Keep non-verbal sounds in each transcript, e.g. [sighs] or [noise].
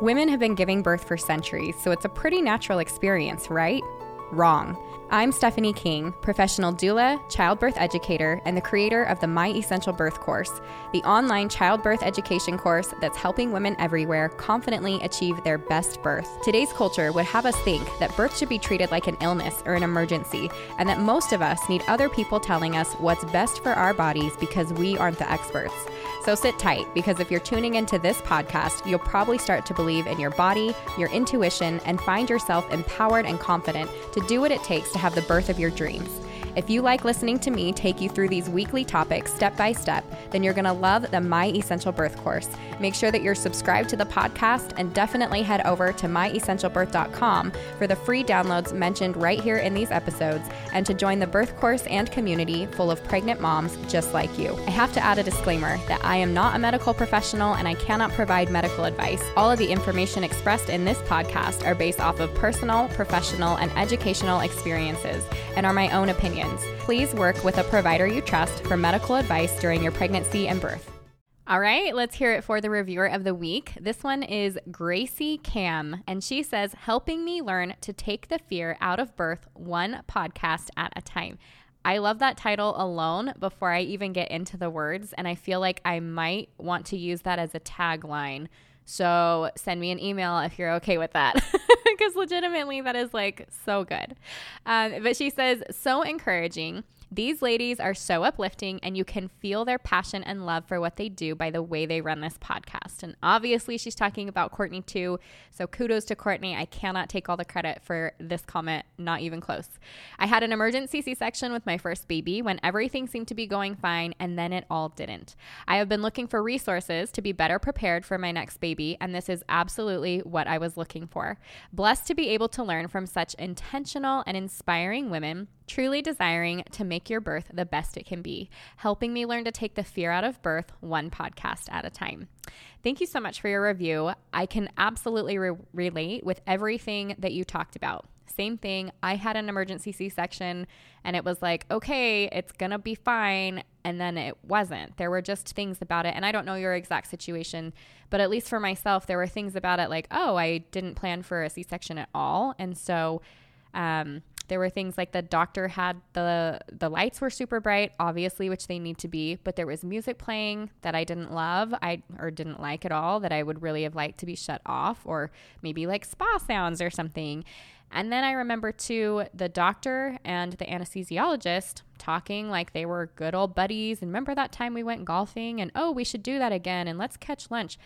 Women have been giving birth for centuries, so it's a pretty natural experience, right? Wrong. I'm Stephanie King, professional doula, childbirth educator, and the creator of the My Essential Birth course, the online childbirth education course that's helping women everywhere confidently achieve their best birth. Today's culture would have us think that birth should be treated like an illness or an emergency, and that most of us need other people telling us what's best for our bodies because we aren't the experts. So sit tight because if you're tuning into this podcast, you'll probably start to believe in your body, your intuition, and find yourself empowered and confident to do what it takes to have the birth of your dreams. If you like listening to me take you through these weekly topics step by step, then you're going to love the My Essential Birth course. Make sure that you're subscribed to the podcast and definitely head over to myessentialbirth.com for the free downloads mentioned right here in these episodes and to join the birth course and community full of pregnant moms just like you. I have to add a disclaimer that I am not a medical professional and I cannot provide medical advice. All of the information expressed in this podcast are based off of personal, professional, and educational experiences and are my own opinions opinions. Please work with a provider you trust for medical advice during your pregnancy and birth. All right, let's hear it for the reviewer of the week. This one is Gracie Cam, and she says, Helping me learn to take the fear out of birth one podcast at a time. I love that title alone before I even get into the words, and I feel like I might want to use that as a tagline. So send me an email if you're okay with that. [laughs] because legitimately that is like so good. Um, but she says, so encouraging. These ladies are so uplifting, and you can feel their passion and love for what they do by the way they run this podcast. And obviously, she's talking about Courtney too. So kudos to Courtney. I cannot take all the credit for this comment, not even close. I had an emergency C section with my first baby when everything seemed to be going fine, and then it all didn't. I have been looking for resources to be better prepared for my next baby, and this is absolutely what I was looking for. Blessed to be able to learn from such intentional and inspiring women truly desiring to make your birth the best it can be, helping me learn to take the fear out of birth one podcast at a time. Thank you so much for your review. I can absolutely re- relate with everything that you talked about. Same thing. I had an emergency C section and it was like, okay, it's to be fine. And then it wasn't. There were just things about it. And I don't know your exact situation, but at least for myself, there were things about it like, oh, I didn't plan for a C section at all. And so, um, there were things like the doctor had the the lights were super bright, obviously, which they need to be, but there was music playing that I didn't love, I or didn't like at all that I would really have liked to be shut off or maybe like spa sounds or something. And then I remember too the doctor and the anesthesiologist talking like they were good old buddies. And remember that time we went golfing and oh, we should do that again and let's catch lunch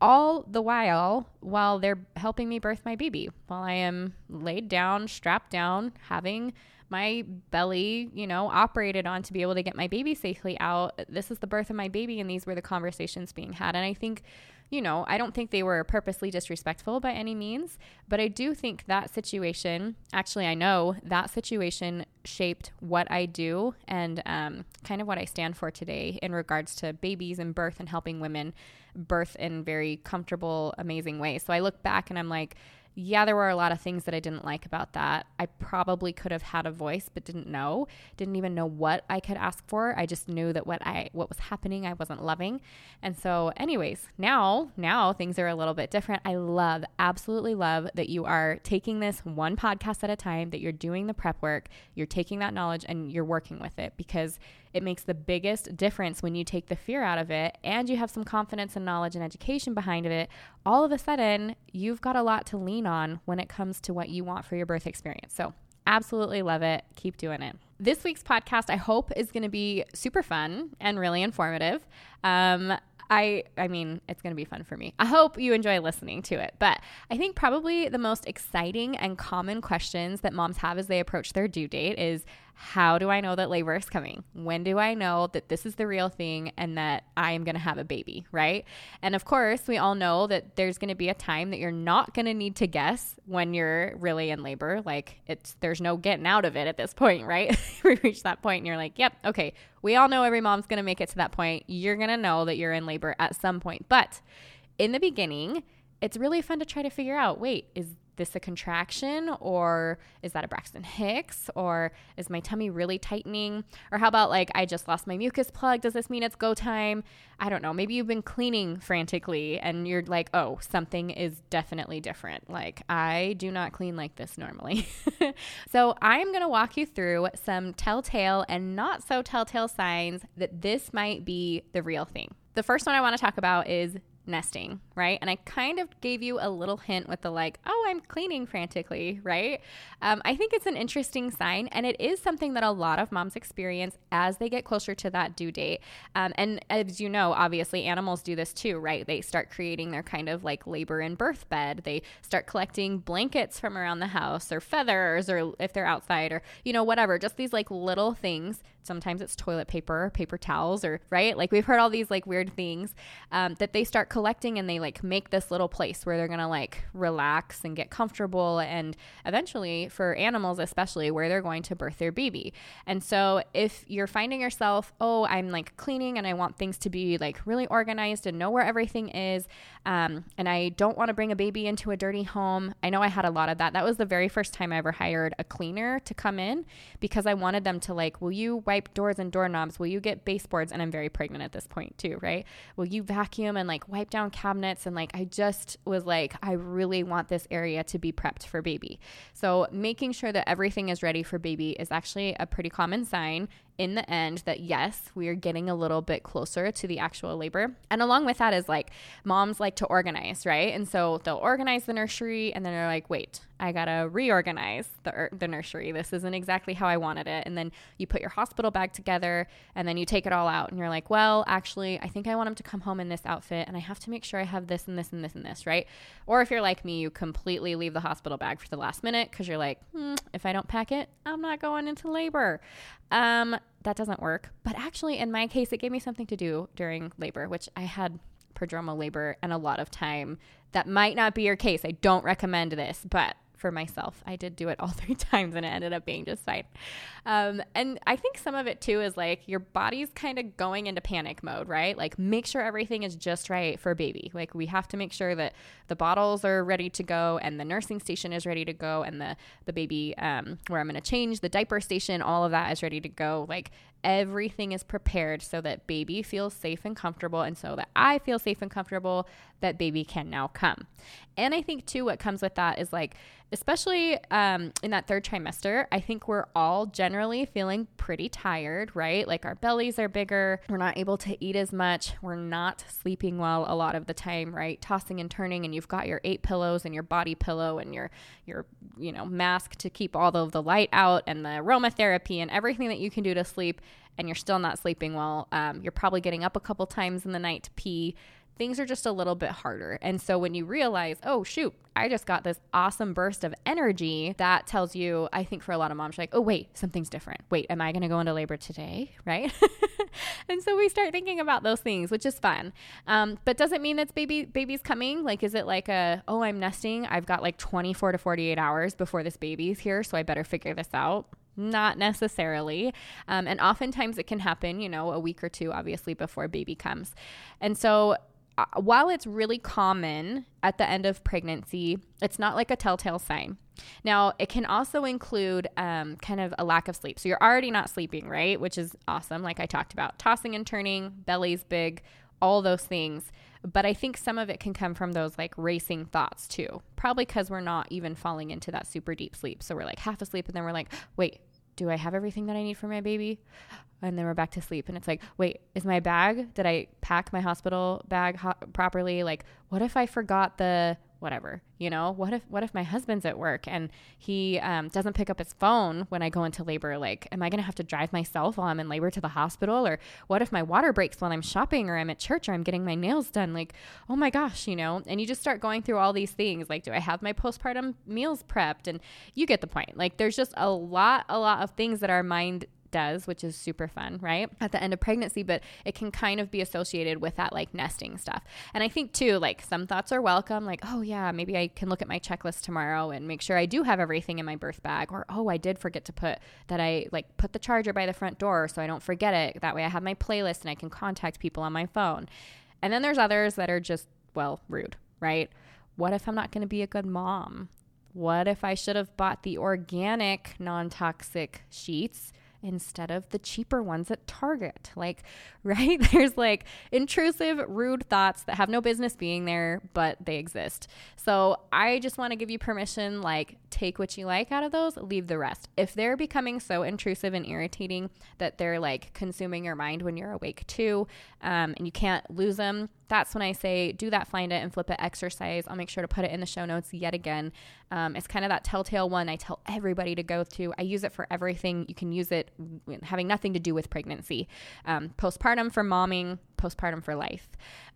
all the while while they're helping me birth my baby while i am laid down strapped down having my belly you know operated on to be able to get my baby safely out. This is the birth of my baby and these were the conversations being had. And i think you know, I don't think they were purposely disrespectful by any means, but I do think that situation, actually, I know that situation shaped what I do and um, kind of what I stand for today in regards to babies and birth and helping women birth in very comfortable, amazing ways. So I look back and I'm like, yeah, there were a lot of things that I didn't like about that. I probably could have had a voice but didn't know. Didn't even know what I could ask for. I just knew that what I what was happening I wasn't loving. And so anyways, now now things are a little bit different. I love absolutely love that you are taking this one podcast at a time, that you're doing the prep work, you're taking that knowledge and you're working with it because it makes the biggest difference when you take the fear out of it and you have some confidence and knowledge and education behind it. All of a sudden, you've got a lot to lean on when it comes to what you want for your birth experience. So, absolutely love it. Keep doing it. This week's podcast, I hope, is going to be super fun and really informative. Um, I I mean, it's going to be fun for me. I hope you enjoy listening to it. But I think probably the most exciting and common questions that moms have as they approach their due date is how do I know that labor is coming? When do I know that this is the real thing and that I am going to have a baby, right? And of course, we all know that there's going to be a time that you're not going to need to guess when you're really in labor. Like it's there's no getting out of it at this point, right? [laughs] we reach that point and you're like, "Yep, okay. We all know every mom's going to make it to that point. You're going to know that you're in labor at some point." But in the beginning, it's really fun to try to figure out, wait, is this a contraction or is that a Braxton Hicks or is my tummy really tightening? Or how about like I just lost my mucus plug? Does this mean it's go time? I don't know. Maybe you've been cleaning frantically and you're like, oh, something is definitely different. Like I do not clean like this normally. [laughs] so I'm going to walk you through some telltale and not so telltale signs that this might be the real thing. The first one I want to talk about is nesting, right? And I kind of gave you a little hint with the like, oh, I'm cleaning frantically, right? Um, I think it's an interesting sign, and it is something that a lot of moms experience as they get closer to that due date. Um, and as you know, obviously, animals do this too, right? They start creating their kind of like labor and birth bed. They start collecting blankets from around the house or feathers, or if they're outside, or, you know, whatever, just these like little things. Sometimes it's toilet paper, paper towels, or, right? Like we've heard all these like weird things um, that they start collecting and they like make this little place where they're gonna like relax and get comfortable and eventually for animals especially where they're going to birth their baby and so if you're finding yourself oh i'm like cleaning and i want things to be like really organized and know where everything is um, and i don't want to bring a baby into a dirty home i know i had a lot of that that was the very first time i ever hired a cleaner to come in because i wanted them to like will you wipe doors and doorknobs will you get baseboards and i'm very pregnant at this point too right will you vacuum and like wipe down cabinets and like I just was like I really want this area to be prepped for baby. So making sure that everything is ready for baby is actually a pretty common sign in the end that yes, we are getting a little bit closer to the actual labor. And along with that is like moms like to organize, right? And so they'll organize the nursery and then they're like, wait, I gotta reorganize the, the nursery. This isn't exactly how I wanted it. And then you put your hospital bag together and then you take it all out and you're like, well, actually, I think I want him to come home in this outfit and I have to make sure I have this and this and this and this, right? Or if you're like me, you completely leave the hospital bag for the last minute because you're like, hmm, if I don't pack it, I'm not going into labor. Um, that doesn't work. But actually, in my case, it gave me something to do during labor, which I had prodromal labor and a lot of time. That might not be your case. I don't recommend this, but for myself. I did do it all [laughs] three times and it ended up being just fine. Um, and I think some of it too is like your body's kind of going into panic mode, right? Like make sure everything is just right for baby. Like we have to make sure that the bottles are ready to go and the nursing station is ready to go and the the baby um, where I'm going to change the diaper station, all of that is ready to go. Like everything is prepared so that baby feels safe and comfortable and so that I feel safe and comfortable that baby can now come. And I think too what comes with that is like especially um, in that third trimester, I think we're all generally feeling pretty tired, right? Like our bellies are bigger, we're not able to eat as much, we're not sleeping well a lot of the time, right? Tossing and turning, and you've got your eight pillows and your body pillow and your your you know mask to keep all of the light out and the aromatherapy and everything that you can do to sleep, and you're still not sleeping well. Um, you're probably getting up a couple times in the night to pee things are just a little bit harder. And so when you realize, oh, shoot, I just got this awesome burst of energy, that tells you, I think for a lot of moms, like, oh, wait, something's different. Wait, am I going to go into labor today? [laughs] Right. [laughs] and so we start thinking about those things, which is fun. Um, but does it mean that's baby baby's coming? Like, is it like a, oh, I'm nesting. I've got like 24 to 48 hours before this baby's here. So I better figure this out. Not necessarily. Um, and oftentimes it can happen, you know, a week or two, obviously, before baby comes. And so uh, while it's really common at the end of pregnancy, it's not like a telltale sign. Now, it can also include um, kind of a lack of sleep. So you're already not sleeping, right? Which is awesome, like I talked about. Tossing and turning, belly's big, all those things. But I think some of it can come from those like racing thoughts too. Probably because we're not even falling into that super deep sleep. So we're like half asleep and then we're like, wait, do I have everything that I need for my baby? And then we're back to sleep. And it's like, wait, is my bag, did I pack my hospital bag ho- properly? Like, what if I forgot the whatever you know? What if what if my husband's at work and he um, doesn't pick up his phone when i go into labor? Like am i going to have to drive myself while i'm in labor to the hospital? Or what if my water breaks while i'm shopping or i'm at church or i'm getting my nails done? Like oh my gosh you know? And you just start going through all these things like do i have my postpartum meals prepped? And you get the point. Like there's just a lot a lot of things that our mind does, which is super fun, right? At the end of pregnancy, but it can kind of be associated with that like nesting stuff. And I think too, like some thoughts are welcome, like, oh yeah, maybe I can look at my checklist tomorrow and make sure I do have everything in my birth bag, or oh, I did forget to put that I like put the charger by the front door so I don't forget it. That way I have my playlist and I can contact people on my phone. And then there's others that are just, well, rude, right? What if I'm not going to be a good mom? What if I should have bought the organic non toxic sheets? Instead of the cheaper ones at Target. [laughs] Like, right? [laughs] There's like intrusive, rude thoughts that have no business being there, but they exist. So I just want to give you permission like, take what you like out of those, leave the rest. If they're becoming so intrusive and irritating that they're like consuming your mind when you're awake too, um, and you can't lose them, that's when I say do that find it and flip it exercise. I'll make sure to put it in the show notes yet again. Um, it's kind of that telltale one I tell everybody to go to. I use it for everything. You can use it having nothing to do with pregnancy, um, postpartum for momming, postpartum for life.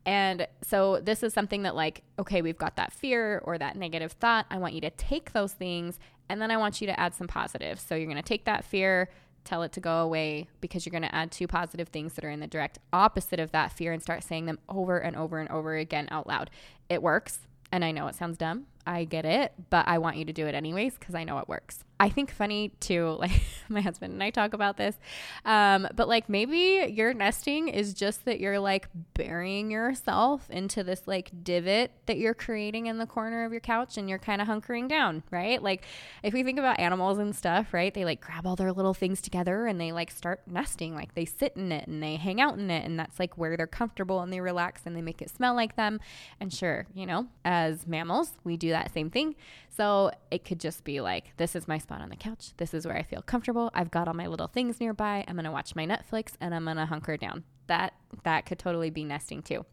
And so this is something that, like, okay, we've got that fear or that negative thought. I want you to take those things and then I want you to add some positives. So you're going to take that fear, tell it to go away because you're going to add two positive things that are in the direct opposite of that fear and start saying them over and over and over again out loud. It works. And I know it sounds dumb. I get it, but I want you to do it anyways because I know it works. I think funny too, [laughs] like my husband and I talk about this, um, but like maybe your nesting is just that you're like burying yourself into this like divot that you're creating in the corner of your couch and you're kind of hunkering down, right? Like if we think about animals and stuff, right? They like grab all their little things together and they like start nesting, like they sit in it and they hang out in it, and that's like where they're comfortable and they relax and they make it smell like them. And sure, you know, as mammals, we do that same thing. So it could just be like, this is my spot on the couch. This is where I feel comfortable. I've got all my little things nearby. I'm going to watch my Netflix and I'm going to hunker down that that could totally be nesting too.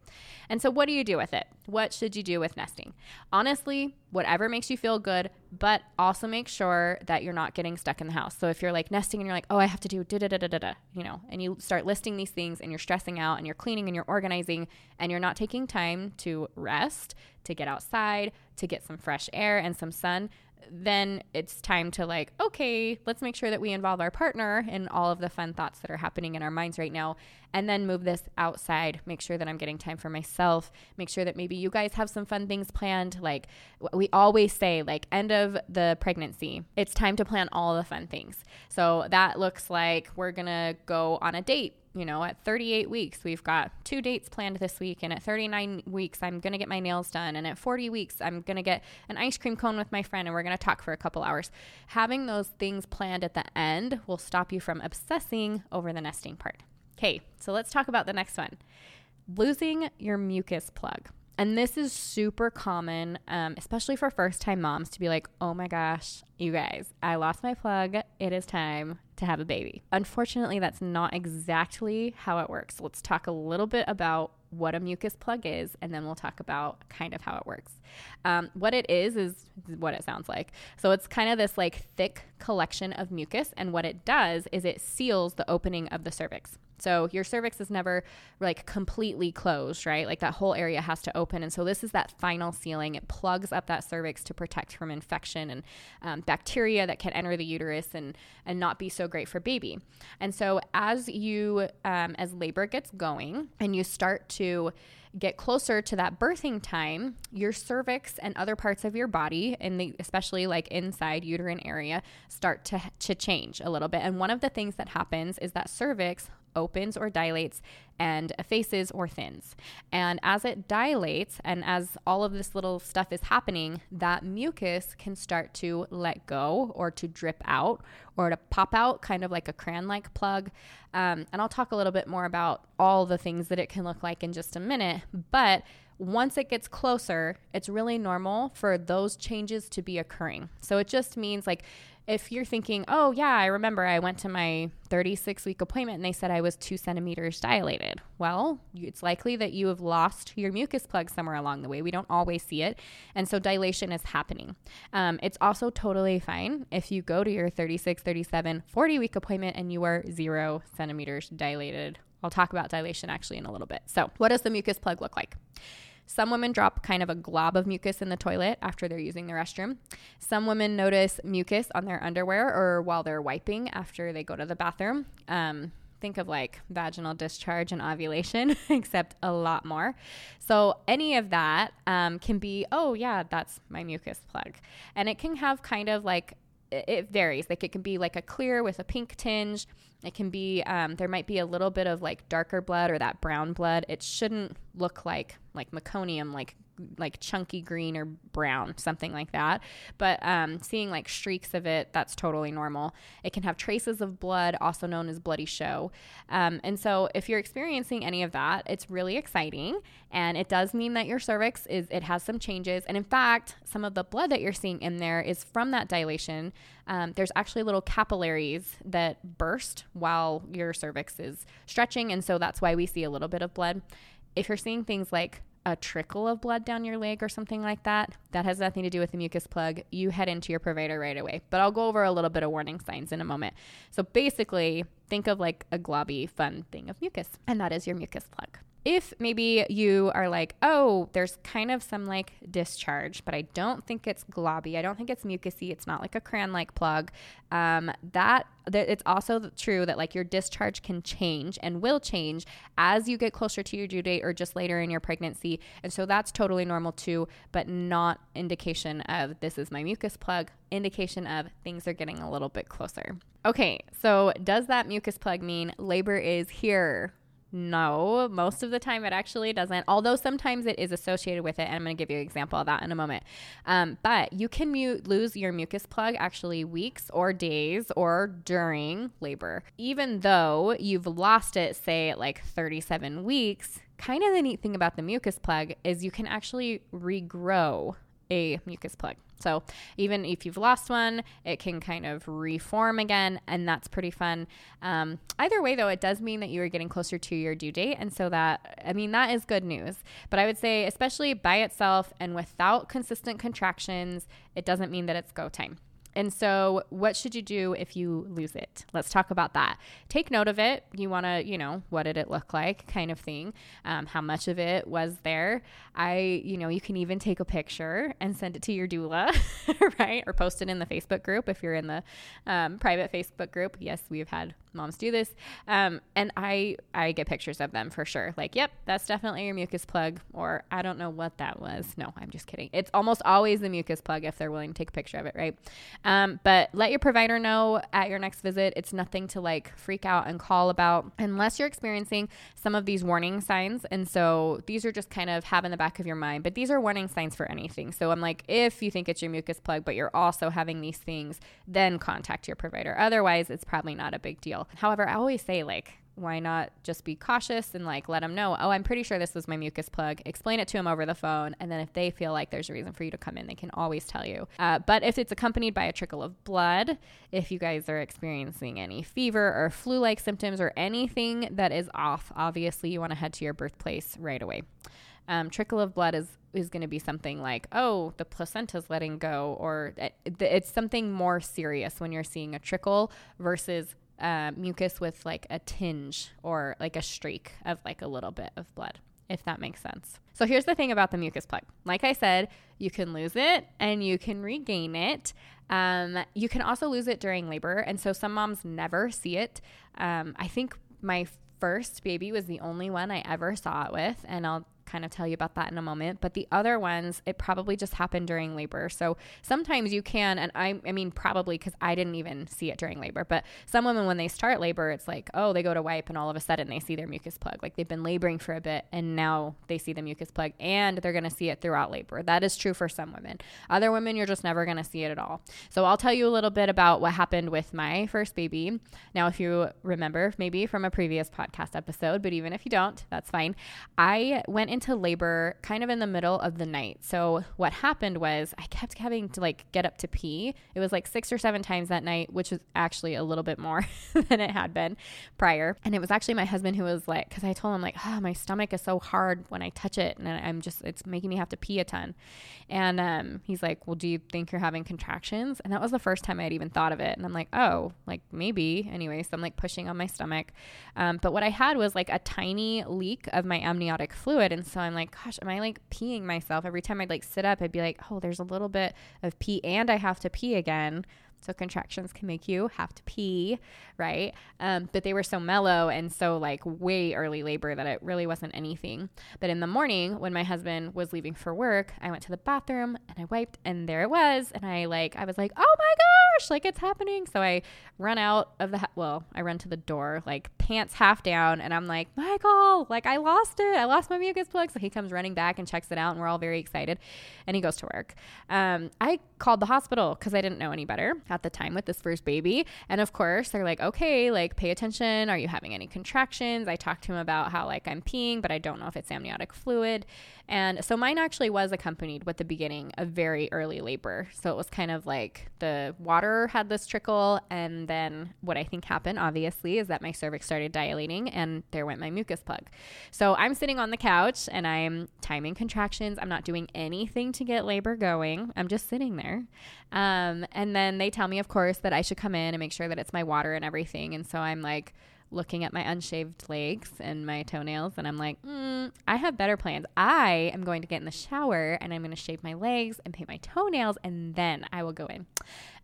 And so what do you do with it? What should you do with nesting? Honestly, whatever makes you feel good, but also make sure that you're not getting stuck in the house. So if you're like nesting and you're like, "Oh, I have to do da da da da da," you know, and you start listing these things and you're stressing out and you're cleaning and you're organizing and you're not taking time to rest, to get outside, to get some fresh air and some sun, then it's time to like, okay, let's make sure that we involve our partner in all of the fun thoughts that are happening in our minds right now. And then move this outside. Make sure that I'm getting time for myself. Make sure that maybe you guys have some fun things planned. Like we always say, like end of the pregnancy, it's time to plan all the fun things. So that looks like we're gonna go on a date you know, at 38 weeks, we've got two dates planned this week. And at 39 weeks, I'm going to get my nails done. And at 40 weeks, I'm going to get an ice cream cone with my friend and we're going to talk for a couple hours. Having those things planned at the end will stop you from obsessing over the nesting part. Okay, so let's talk about the next one losing your mucus plug. And this is super common, um, especially for first time moms, to be like, oh my gosh, you guys, I lost my plug. It is time to have a baby. Unfortunately, that's not exactly how it works. Let's talk a little bit about what a mucus plug is, and then we'll talk about kind of how it works. Um, what it is is what it sounds like. So it's kind of this like thick collection of mucus, and what it does is it seals the opening of the cervix. So your cervix is never like completely closed, right? Like that whole area has to open. And so this is that final sealing. It plugs up that cervix to protect from infection and um, bacteria that can enter the uterus and, and not be so great for baby. And so as you, um, as labor gets going and you start to, get closer to that birthing time, your cervix and other parts of your body, and the, especially like inside uterine area, start to, to change a little bit. And one of the things that happens is that cervix opens or dilates and effaces or thins. And as it dilates and as all of this little stuff is happening, that mucus can start to let go or to drip out or to pop out, kind of like a crayon like plug. Um, and I'll talk a little bit more about all the things that it can look like in just a minute. But once it gets closer, it's really normal for those changes to be occurring. So it just means like if you're thinking, oh, yeah, I remember I went to my 36 week appointment and they said I was two centimeters dilated. Well, it's likely that you have lost your mucus plug somewhere along the way. We don't always see it. And so dilation is happening. Um, it's also totally fine if you go to your 36, 37, 40 week appointment and you are zero centimeters dilated. I'll talk about dilation actually in a little bit. So, what does the mucus plug look like? Some women drop kind of a glob of mucus in the toilet after they're using the restroom. Some women notice mucus on their underwear or while they're wiping after they go to the bathroom. Um, think of like vaginal discharge and ovulation, [laughs] except a lot more. So, any of that um, can be, oh, yeah, that's my mucus plug. And it can have kind of like it varies. Like it can be like a clear with a pink tinge. It can be um, there might be a little bit of like darker blood or that brown blood. It shouldn't look like like meconium, like like chunky green or brown, something like that. But um, seeing like streaks of it, that's totally normal. It can have traces of blood, also known as bloody show. Um, and so if you're experiencing any of that, it's really exciting. And it does mean that your cervix is, it has some changes. And in fact, some of the blood that you're seeing in there is from that dilation. Um, there's actually little capillaries that burst while your cervix is stretching. And so that's why we see a little bit of blood. If you're seeing things like a trickle of blood down your leg or something like that, that has nothing to do with the mucus plug. You head into your provider right away. But I'll go over a little bit of warning signs in a moment. So basically, think of like a globby, fun thing of mucus, and that is your mucus plug if maybe you are like, oh, there's kind of some like discharge, but I don't think it's globby. I don't think it's mucusy. It's not like a crayon like plug. Um, that, that it's also true that like your discharge can change and will change as you get closer to your due date or just later in your pregnancy. And so that's totally normal too, but not indication of this is my mucus plug, indication of things are getting a little bit closer. Okay, so does that mucus plug mean labor is here? No, most of the time it actually doesn't, although sometimes it is associated with it. And I'm going to give you an example of that in a moment. Um, but you can mute, lose your mucus plug actually weeks or days or during labor. Even though you've lost it, say, at like 37 weeks, kind of the neat thing about the mucus plug is you can actually regrow a mucus plug. So even if you've lost one, it can kind of reform again, and that's pretty fun. Um, either way, though, it does mean that you are getting closer to your due date, and so that I mean that is good news. But I would say, especially by itself and without consistent contractions, it doesn't mean that it's go time. And so, what should you do if you lose it? Let's talk about that. Take note of it. You want to, you know, what did it look like, kind of thing. Um, how much of it was there? I, you know, you can even take a picture and send it to your doula, [laughs] right? Or post it in the Facebook group if you're in the um, private Facebook group. Yes, we've had moms do this. Um, and I I get pictures of them for sure. Like, yep, that's definitely your mucus plug. Or I don't know what that was. No, I'm just kidding. It's almost always the mucus plug if they're willing to take a picture of it, right? Um, but let your provider know at your next visit. It's nothing to like freak out and call about unless you're experiencing some of these warning signs. And so these are just kind of have in the back of your mind. But these are warning signs for anything. So I'm like, if you think it's your mucus plug, but you're also having these things, then contact your provider. Otherwise, it's probably not a big However, I always say, like, why not just be cautious and like let them know, oh, I'm pretty sure this was my mucus plug. Explain it to them over the phone. And then if they feel like there's a reason for you to come in, they can always tell you. Uh, but if it's accompanied by a trickle of blood, if you guys are experiencing any fever or flu like symptoms or anything that is off, obviously you want to head to your birthplace right away. Um, trickle of blood is is going to be something like, oh, the placenta's letting go, or it, it's something more serious when you're seeing a trickle versus uh, mucus with like a tinge or like a streak of like a little bit of blood, if that makes sense. So here's the thing about the mucus plug. Like I said, you can lose it and you can regain it. Um, you can also lose it during labor. And so some moms never see it. Um, I think my first baby was the only one I ever saw it with. And I'll kind of tell you about that in a moment. But the other ones, it probably just happened during labor. So sometimes you can, and I, I mean, probably because I didn't even see it during labor, but some women, when they start labor, it's like, oh, they go to wipe and all of a sudden they see their mucus plug. Like they've been laboring for a bit and now they see the mucus plug and they're going to see it throughout labor. That is true for some women. Other women, you're just never going to see it at all. So I'll tell you a little bit about what happened with my first baby. Now, if you remember, maybe from a previous podcast episode, but even if you don't, that's fine. I went into labor kind of in the middle of the night. So what happened was I kept having to like get up to pee. It was like six or seven times that night, which was actually a little bit more [laughs] than it had been prior. And it was actually my husband who was like, because I told him like, oh, my stomach is so hard when I touch it, and I'm just it's making me have to pee a ton. And um, he's like, well, do you think you're having contractions? And that was the first time I had even thought of it. And I'm like, oh, like maybe. Anyway, so I'm like pushing on my stomach. Um, but what I had was like a tiny leak of my amniotic fluid, and and so I'm like, gosh, am I like peeing myself? Every time I'd like sit up, I'd be like, oh, there's a little bit of pee and I have to pee again. So contractions can make you have to pee, right? Um, but they were so mellow and so like way early labor that it really wasn't anything. But in the morning, when my husband was leaving for work, I went to the bathroom and I wiped, and there it was. And I like, I was like, oh my gosh, like it's happening. So I run out of the, ha- well, I run to the door, like pants half down, and I'm like, Michael, like I lost it. I lost my mucus plug. So he comes running back and checks it out, and we're all very excited. And he goes to work. Um, I called the hospital because I didn't know any better at the time with this first baby. And of course, they're like, okay, like pay attention. Are you having any contractions? I talked to him about how like I'm peeing, but I don't know if it's amniotic fluid. And so mine actually was accompanied with the beginning of very early labor. So it was kind of like the water had this trickle. And then what I think happened, obviously, is that my cervix started dilating and there went my mucus plug. So I'm sitting on the couch and I'm timing contractions. I'm not doing anything to get labor going. I'm just sitting there. Um, and then they tell me, of course, that I should come in and make sure that it's my water and everything. And so I'm like, looking at my unshaved legs and my toenails, and I'm like, mm, I have better plans. I am going to get in the shower and I'm going to shave my legs and paint my toenails, and then I will go in.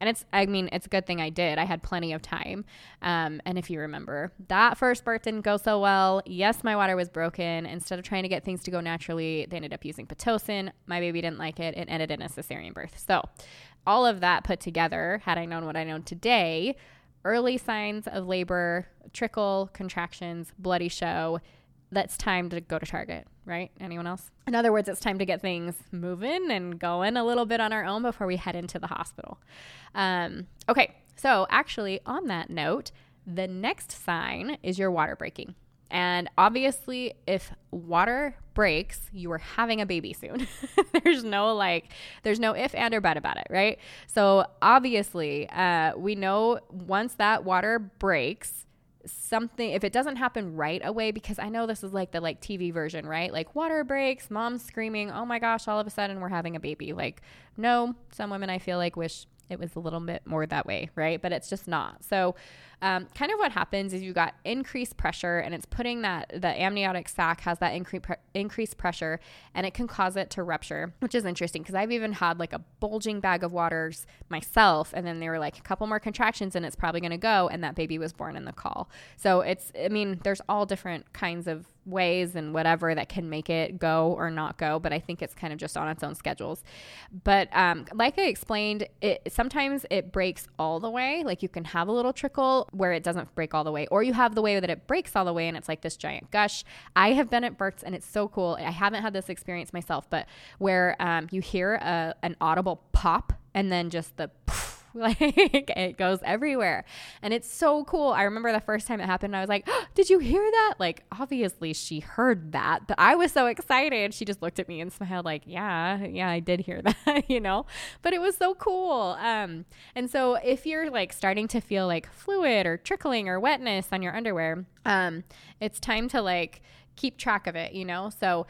And it's, I mean, it's a good thing I did. I had plenty of time. Um, and if you remember, that first birth didn't go so well. Yes, my water was broken. Instead of trying to get things to go naturally, they ended up using Pitocin. My baby didn't like it. It ended in a cesarean birth. So, all of that put together, had I known what I know today, early signs of labor, trickle, contractions, bloody show, that's time to go to Target, right? Anyone else? In other words, it's time to get things moving and going a little bit on our own before we head into the hospital. Um, okay, so actually, on that note, the next sign is your water breaking. And obviously, if water breaks, you are having a baby soon. [laughs] there's no like, there's no if and or but about it, right? So obviously, uh, we know once that water breaks, something if it doesn't happen right away because i know this is like the like tv version right like water breaks mom's screaming oh my gosh all of a sudden we're having a baby like no some women i feel like wish it was a little bit more that way, right? But it's just not. So, um, kind of what happens is you got increased pressure, and it's putting that the amniotic sac has that incre- increased pressure, and it can cause it to rupture, which is interesting because I've even had like a bulging bag of waters myself, and then they were like a couple more contractions, and it's probably going to go, and that baby was born in the caul. So it's, I mean, there's all different kinds of ways and whatever that can make it go or not go, but I think it's kind of just on its own schedules. But um, like I explained, it sometimes it breaks all the way. Like you can have a little trickle where it doesn't break all the way, or you have the way that it breaks all the way and it's like this giant gush. I have been at births and it's so cool. I haven't had this experience myself, but where um, you hear a, an audible pop and then just the [laughs] like it goes everywhere. And it's so cool. I remember the first time it happened, I was like, oh, [gasps] Did you hear that? Like, obviously she heard that, but I was so excited. She just looked at me and smiled, like, Yeah, yeah, I did hear [laughs] that, you know? But it was so cool. Um, and so if you're like starting to feel like fluid or trickling or wetness on your underwear, um, it's time to like keep track of it, you know? So,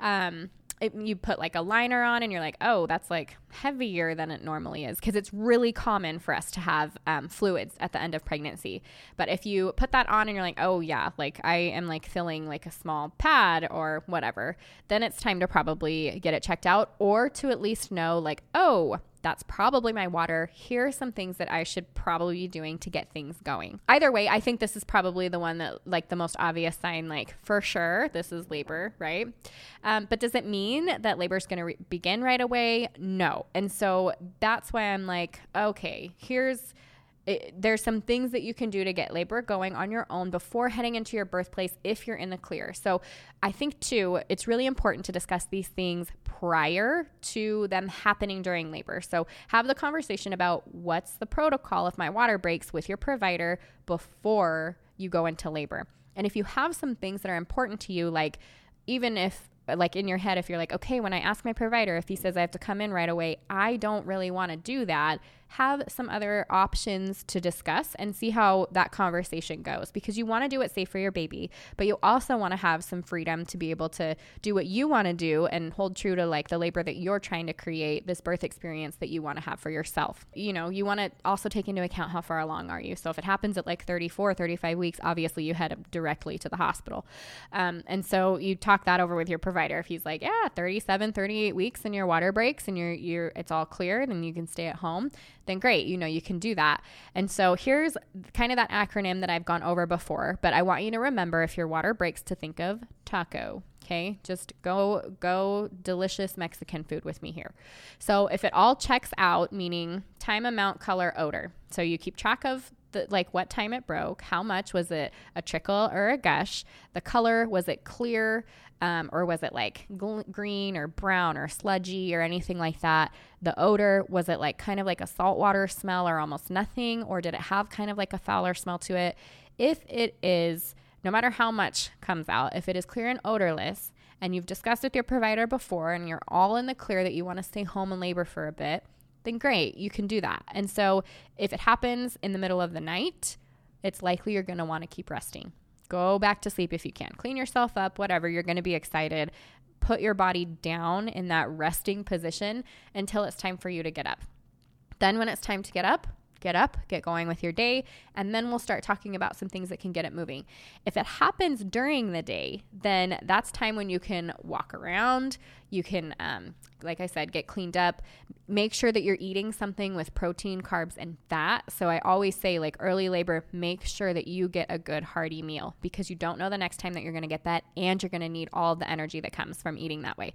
um, it, you put like a liner on and you're like, oh, that's like heavier than it normally is because it's really common for us to have um, fluids at the end of pregnancy. But if you put that on and you're like, oh, yeah, like I am like filling like a small pad or whatever, then it's time to probably get it checked out or to at least know, like, oh, that's probably my water. Here are some things that I should probably be doing to get things going. Either way, I think this is probably the one that, like, the most obvious sign, like, for sure, this is labor, right? Um, but does it mean that labor is going to re- begin right away? No. And so that's why I'm like, okay, here's it, there's some things that you can do to get labor going on your own before heading into your birthplace if you're in the clear. So, I think too, it's really important to discuss these things prior to them happening during labor. So, have the conversation about what's the protocol if my water breaks with your provider before you go into labor. And if you have some things that are important to you, like even if like in your head, if you're like, okay, when I ask my provider, if he says I have to come in right away, I don't really want to do that have some other options to discuss and see how that conversation goes because you want to do what's safe for your baby, but you also want to have some freedom to be able to do what you want to do and hold true to like the labor that you're trying to create, this birth experience that you want to have for yourself. You know, you want to also take into account how far along are you. So if it happens at like 34, 35 weeks, obviously you head directly to the hospital. Um, and so you talk that over with your provider. If he's like, yeah, 37, 38 weeks and your water breaks and you're, you're, it's all cleared and you can stay at home then great, you know, you can do that. And so here's kind of that acronym that I've gone over before, but I want you to remember if your water breaks to think of taco. Okay, just go go delicious Mexican food with me here. So if it all checks out, meaning time, amount, color, odor. So you keep track of the, like what time it broke, how much was it a trickle or a gush, the color was it clear, um, or was it like gl- green or brown or sludgy or anything like that? The odor, was it like kind of like a saltwater smell or almost nothing? Or did it have kind of like a fouler smell to it? If it is, no matter how much comes out, if it is clear and odorless, and you've discussed with your provider before and you're all in the clear that you want to stay home and labor for a bit, then great, you can do that. And so if it happens in the middle of the night, it's likely you're going to want to keep resting. Go back to sleep if you can. Clean yourself up, whatever. You're going to be excited. Put your body down in that resting position until it's time for you to get up. Then, when it's time to get up, get up, get going with your day, and then we'll start talking about some things that can get it moving. If it happens during the day, then that's time when you can walk around, you can, um, like I said, get cleaned up. Make sure that you're eating something with protein, carbs, and fat. So I always say, like early labor, make sure that you get a good hearty meal because you don't know the next time that you're going to get that, and you're going to need all the energy that comes from eating that way.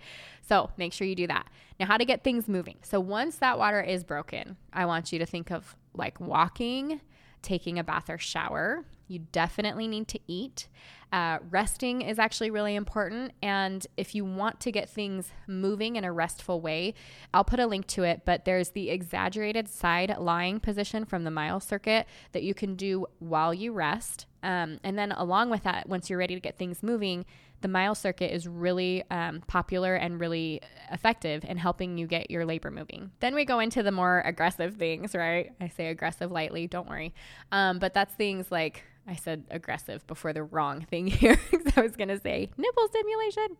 So make sure you do that. Now, how to get things moving. So once that water is broken, I want you to think of like walking, taking a bath or shower. You definitely need to eat. Uh, resting is actually really important. And if you want to get things moving in a restful way, I'll put a link to it. But there's the exaggerated side lying position from the Miles circuit that you can do while you rest. Um, and then, along with that, once you're ready to get things moving, the Miles circuit is really um, popular and really effective in helping you get your labor moving. Then we go into the more aggressive things, right? I say aggressive lightly, don't worry. Um, but that's things like I said aggressive before the wrong thing [laughs] here because I was going to say nipple stimulation.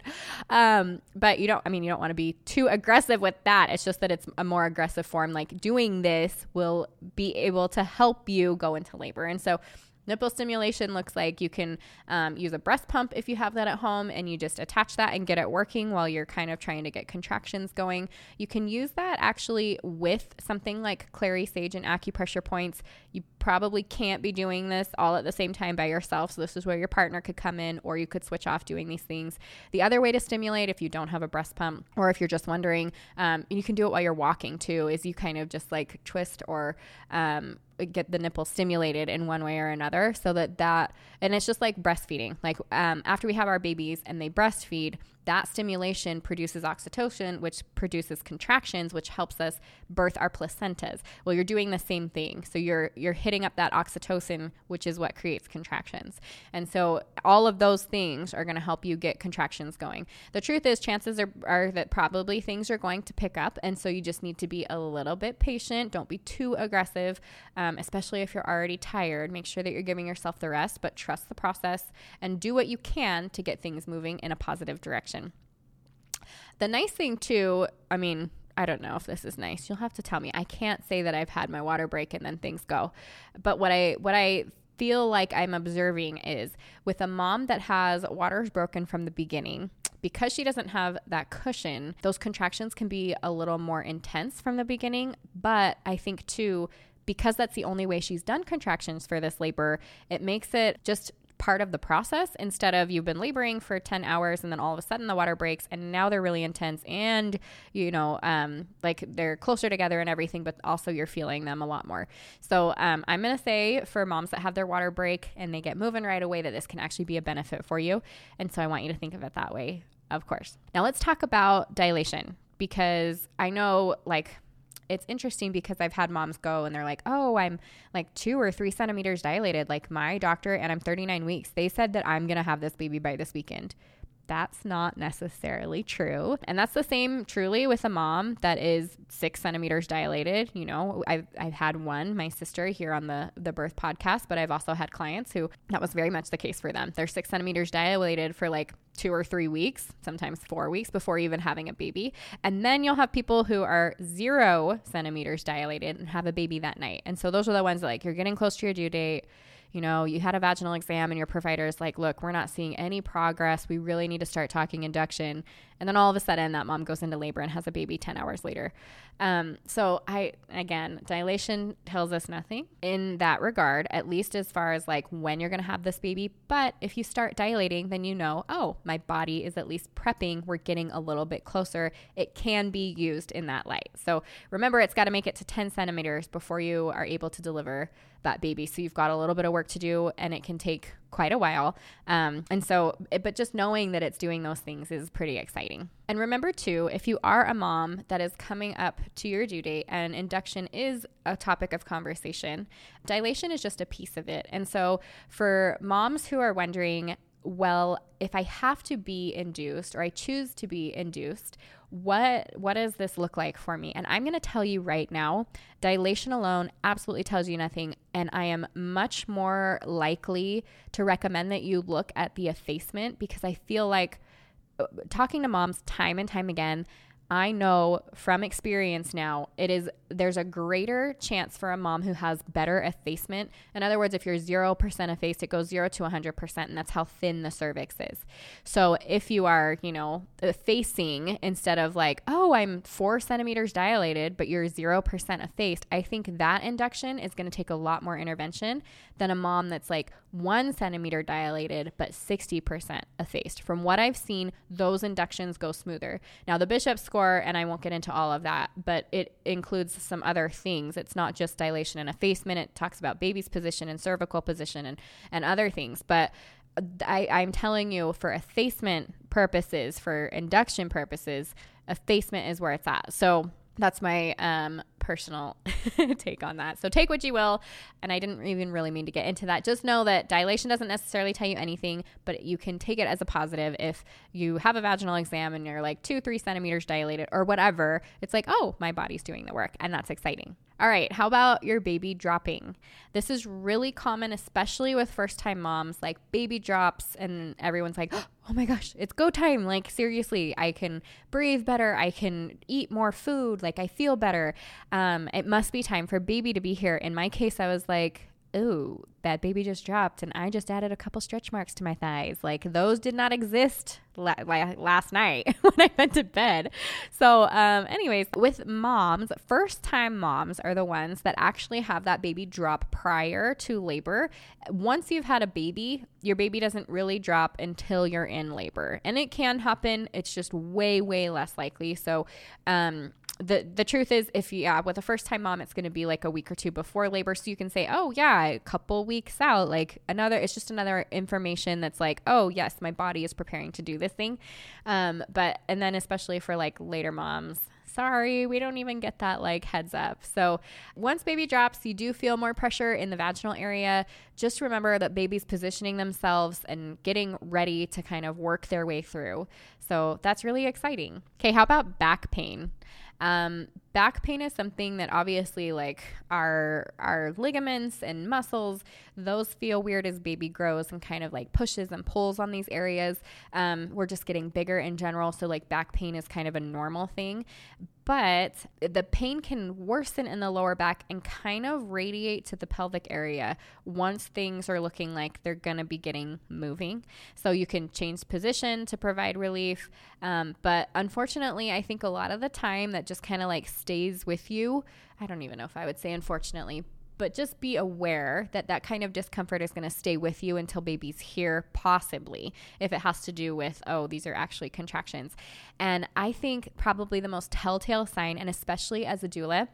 Um, but you don't, I mean, you don't want to be too aggressive with that. It's just that it's a more aggressive form. Like doing this will be able to help you go into labor. And so Nipple stimulation looks like you can um, use a breast pump if you have that at home and you just attach that and get it working while you're kind of trying to get contractions going. You can use that actually with something like Clary Sage and acupressure points. You probably can't be doing this all at the same time by yourself. So, this is where your partner could come in or you could switch off doing these things. The other way to stimulate, if you don't have a breast pump or if you're just wondering, um, you can do it while you're walking too, is you kind of just like twist or um, get the nipple stimulated in one way or another so that that and it's just like breastfeeding like um, after we have our babies and they breastfeed that stimulation produces oxytocin, which produces contractions, which helps us birth our placentas. Well, you're doing the same thing. So you're you're hitting up that oxytocin, which is what creates contractions. And so all of those things are going to help you get contractions going. The truth is, chances are, are that probably things are going to pick up, and so you just need to be a little bit patient. Don't be too aggressive, um, especially if you're already tired. Make sure that you're giving yourself the rest, but trust the process and do what you can to get things moving in a positive direction. The nice thing, too, I mean, I don't know if this is nice. You'll have to tell me. I can't say that I've had my water break and then things go. But what I what I feel like I'm observing is with a mom that has waters broken from the beginning, because she doesn't have that cushion, those contractions can be a little more intense from the beginning. But I think too, because that's the only way she's done contractions for this labor, it makes it just part of the process instead of you've been laboring for 10 hours and then all of a sudden the water breaks and now they're really intense and you know um, like they're closer together and everything but also you're feeling them a lot more. So um, i'm going to say for moms that have their water break and they get moving right away that this can actually be a benefit for you. And so i want you to think of it that way of course. Now let's talk about dilation because i know like it's interesting because I've had moms go and they're like, oh, I'm like two or three centimeters dilated. Like my doctor, and I'm 39 weeks, they said that I'm going to have this baby by this weekend that's not necessarily true. And that's the same truly with a mom that is six centimeters dilated. You know, I've, I've had one, my sister here on the, the birth podcast, but I've also had clients who that was very much the case for them. They're six centimeters dilated for like two or three weeks, sometimes four weeks before even having a baby. And then you'll have people who are zero centimeters dilated and have a baby that night. And so those are the ones that like you're getting close to your due date you know, you had a vaginal exam and your provider is like, look, we're not seeing any progress. We really need to start talking induction. And then all of a sudden, that mom goes into labor and has a baby 10 hours later. Um, so, I, again, dilation tells us nothing in that regard, at least as far as like when you're going to have this baby. But if you start dilating, then you know, oh, my body is at least prepping. We're getting a little bit closer. It can be used in that light. So, remember, it's got to make it to 10 centimeters before you are able to deliver that baby. So, you've got a little bit of work to do, and it can take quite a while. Um, and so, but just knowing that it's doing those things is pretty exciting. And remember, too, if you are a mom that is coming up to your due date and induction is a topic of conversation, dilation is just a piece of it. And so, for moms who are wondering, well, if I have to be induced or I choose to be induced, what what does this look like for me? And I'm going to tell you right now, dilation alone absolutely tells you nothing and I am much more likely to recommend that you look at the effacement because I feel like uh, talking to moms time and time again, I know from experience now, it is there's a greater chance for a mom who has better effacement. In other words, if you're 0% effaced, it goes 0 to 100%, and that's how thin the cervix is. So if you are, you know, effacing instead of like, oh, I'm four centimeters dilated, but you're 0% effaced, I think that induction is going to take a lot more intervention than a mom that's like one centimeter dilated, but 60% effaced. From what I've seen, those inductions go smoother. Now, the Bishop score, and I won't get into all of that, but it includes some other things. It's not just dilation and effacement. It talks about baby's position and cervical position and, and other things. But I, I'm telling you, for effacement purposes, for induction purposes, effacement is where it's at. So that's my um, personal [laughs] take on that. So take what you will. And I didn't even really mean to get into that. Just know that dilation doesn't necessarily tell you anything, but you can take it as a positive if you have a vaginal exam and you're like two, three centimeters dilated or whatever. It's like, oh, my body's doing the work. And that's exciting. All right, how about your baby dropping? This is really common, especially with first time moms, like baby drops, and everyone's like, [gasps] oh my gosh, it's go time. Like, seriously, I can breathe better. I can eat more food. Like, I feel better. Um, it must be time for baby to be here. In my case, I was like, ooh, that baby just dropped and I just added a couple stretch marks to my thighs. Like those did not exist la- last night [laughs] when I went to bed. So, um, anyways, with moms, first time moms are the ones that actually have that baby drop prior to labor. Once you've had a baby, your baby doesn't really drop until you're in labor. And it can happen, it's just way, way less likely. So, um, the the truth is if you yeah with a first time mom it's going to be like a week or two before labor so you can say oh yeah a couple weeks out like another it's just another information that's like oh yes my body is preparing to do this thing um but and then especially for like later moms sorry, we don't even get that like heads up. So, once baby drops, you do feel more pressure in the vaginal area. Just remember that baby's positioning themselves and getting ready to kind of work their way through. So, that's really exciting. Okay, how about back pain? Um, back pain is something that obviously like our our ligaments and muscles those feel weird as baby grows and kind of like pushes and pulls on these areas um, we're just getting bigger in general so like back pain is kind of a normal thing but the pain can worsen in the lower back and kind of radiate to the pelvic area once things are looking like they're going to be getting moving. So you can change position to provide relief. Um, but unfortunately, I think a lot of the time that just kind of like stays with you. I don't even know if I would say unfortunately, but just be aware that that kind of discomfort is going to stay with you until baby's here, possibly, if it has to do with, oh, these are actually contractions. And I think probably the most telltale sign, and especially as a doula,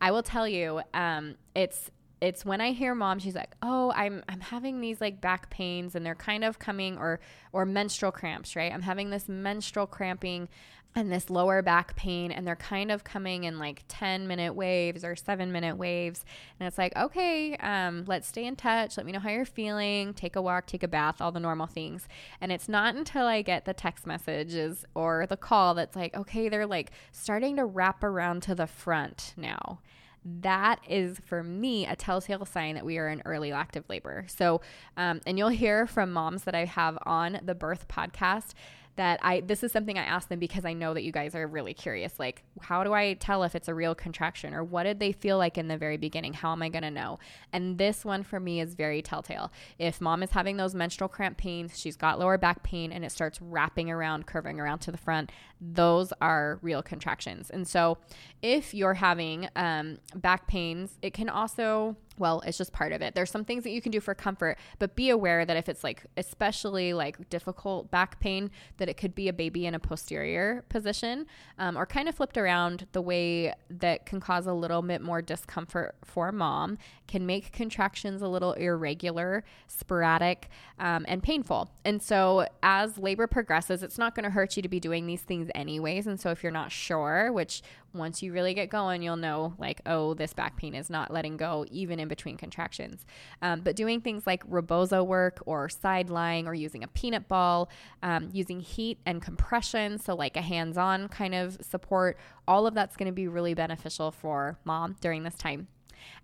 I will tell you, um, it's it's when I hear mom, she's like, "Oh, I'm I'm having these like back pains, and they're kind of coming, or or menstrual cramps, right? I'm having this menstrual cramping." and this lower back pain and they're kind of coming in like 10 minute waves or 7 minute waves and it's like okay um, let's stay in touch let me know how you're feeling take a walk take a bath all the normal things and it's not until i get the text messages or the call that's like okay they're like starting to wrap around to the front now that is for me a telltale sign that we are in early active labor. So, um, and you'll hear from moms that I have on the birth podcast that I this is something I ask them because I know that you guys are really curious. Like, how do I tell if it's a real contraction or what did they feel like in the very beginning? How am I going to know? And this one for me is very telltale. If mom is having those menstrual cramp pains, she's got lower back pain and it starts wrapping around, curving around to the front, those are real contractions. And so if you're having um, back pains, it can also well, it's just part of it. There's some things that you can do for comfort, but be aware that if it's like especially like difficult back pain, that it could be a baby in a posterior position um, or kind of flipped around the way that can cause a little bit more discomfort for mom, can make contractions a little irregular, sporadic, um, and painful. And so as labor progresses, it's not going to hurt you to be doing these things anyways. And so if you're not sure, which once you really get going, you'll know like, oh, this back pain is not letting go even in between contractions. Um, but doing things like rebozo work or side lying or using a peanut ball, um, using heat and compression, so like a hands on kind of support, all of that's going to be really beneficial for mom during this time.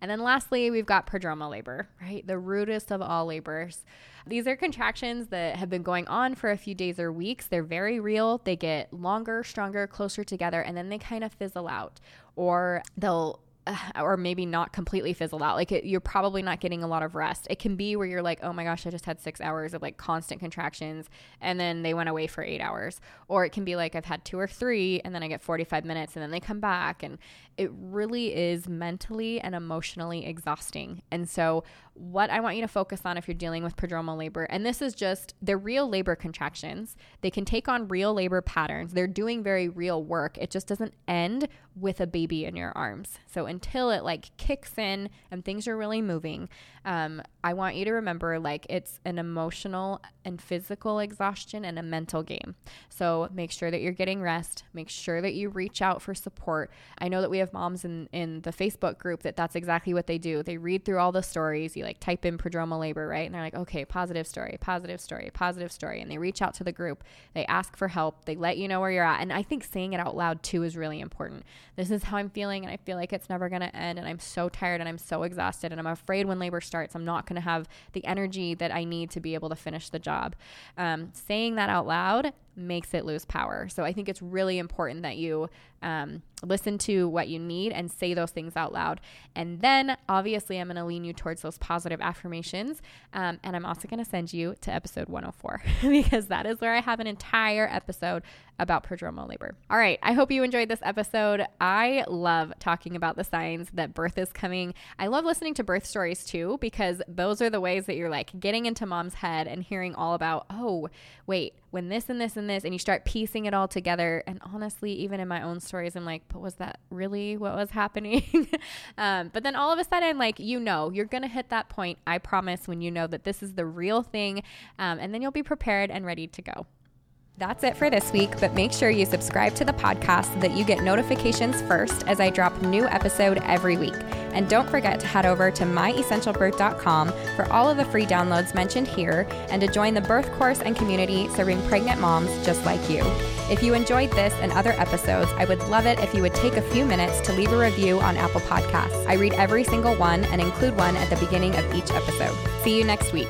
And then lastly, we've got prodromal labor, right? The rudest of all labors. These are contractions that have been going on for a few days or weeks. They're very real. They get longer, stronger, closer together, and then they kind of fizzle out. Or they'll [sighs] or maybe not completely fizzled out. Like it, you're probably not getting a lot of rest. It can be where you're like, oh my gosh, I just had six hours of like constant contractions and then they went away for eight hours. Or it can be like I've had two or three and then I get 45 minutes and then they come back. And it really is mentally and emotionally exhausting. And so, what I want you to focus on if you're dealing with prodromal labor, and this is just they're real labor contractions, they can take on real labor patterns. They're doing very real work. It just doesn't end with a baby in your arms. So, until it like kicks in and things are really moving, um, I want you to remember like it's an emotional and physical exhaustion and a mental game. So, make sure that you're getting rest, make sure that you reach out for support. I know that we have moms in, in the Facebook group that that's exactly what they do. They read through all the stories. You like type in prodromal labor, right? And they're like, okay, positive story, positive story, positive story. And they reach out to the group. They ask for help. They let you know where you're at. And I think saying it out loud too is really important. This is how I'm feeling. And I feel like it's going to end. And I'm so tired and I'm so exhausted. And I'm afraid when labor starts, I'm not going to have the energy that I need to be able to finish the job. Um, saying that out loud makes it lose power. So I think it's really important that you um, listen to what you need and say those things out loud. And then obviously, I'm going to lean you towards those positive affirmations. Um, and I'm also going to send you to episode 104 [laughs] because that is where I have an entire episode about prodromal labor. All right. I hope you enjoyed this episode. I love talking about the signs that birth is coming. I love listening to birth stories too because those are the ways that you're like getting into mom's head and hearing all about, oh, wait, when this and this and this, and you start piecing it all together. And honestly, even in my own stories, I'm like, but was that really what was happening? [laughs] um, but then all of a sudden, like, you know, you're going to hit that point, I promise, when you know that this is the real thing. Um, and then you'll be prepared and ready to go. That's it for this week, but make sure you subscribe to the podcast so that you get notifications first as I drop new episode every week. And don't forget to head over to myessentialbirth.com for all of the free downloads mentioned here and to join the birth course and community serving pregnant moms just like you. If you enjoyed this and other episodes, I would love it if you would take a few minutes to leave a review on Apple Podcasts. I read every single one and include one at the beginning of each episode. See you next week.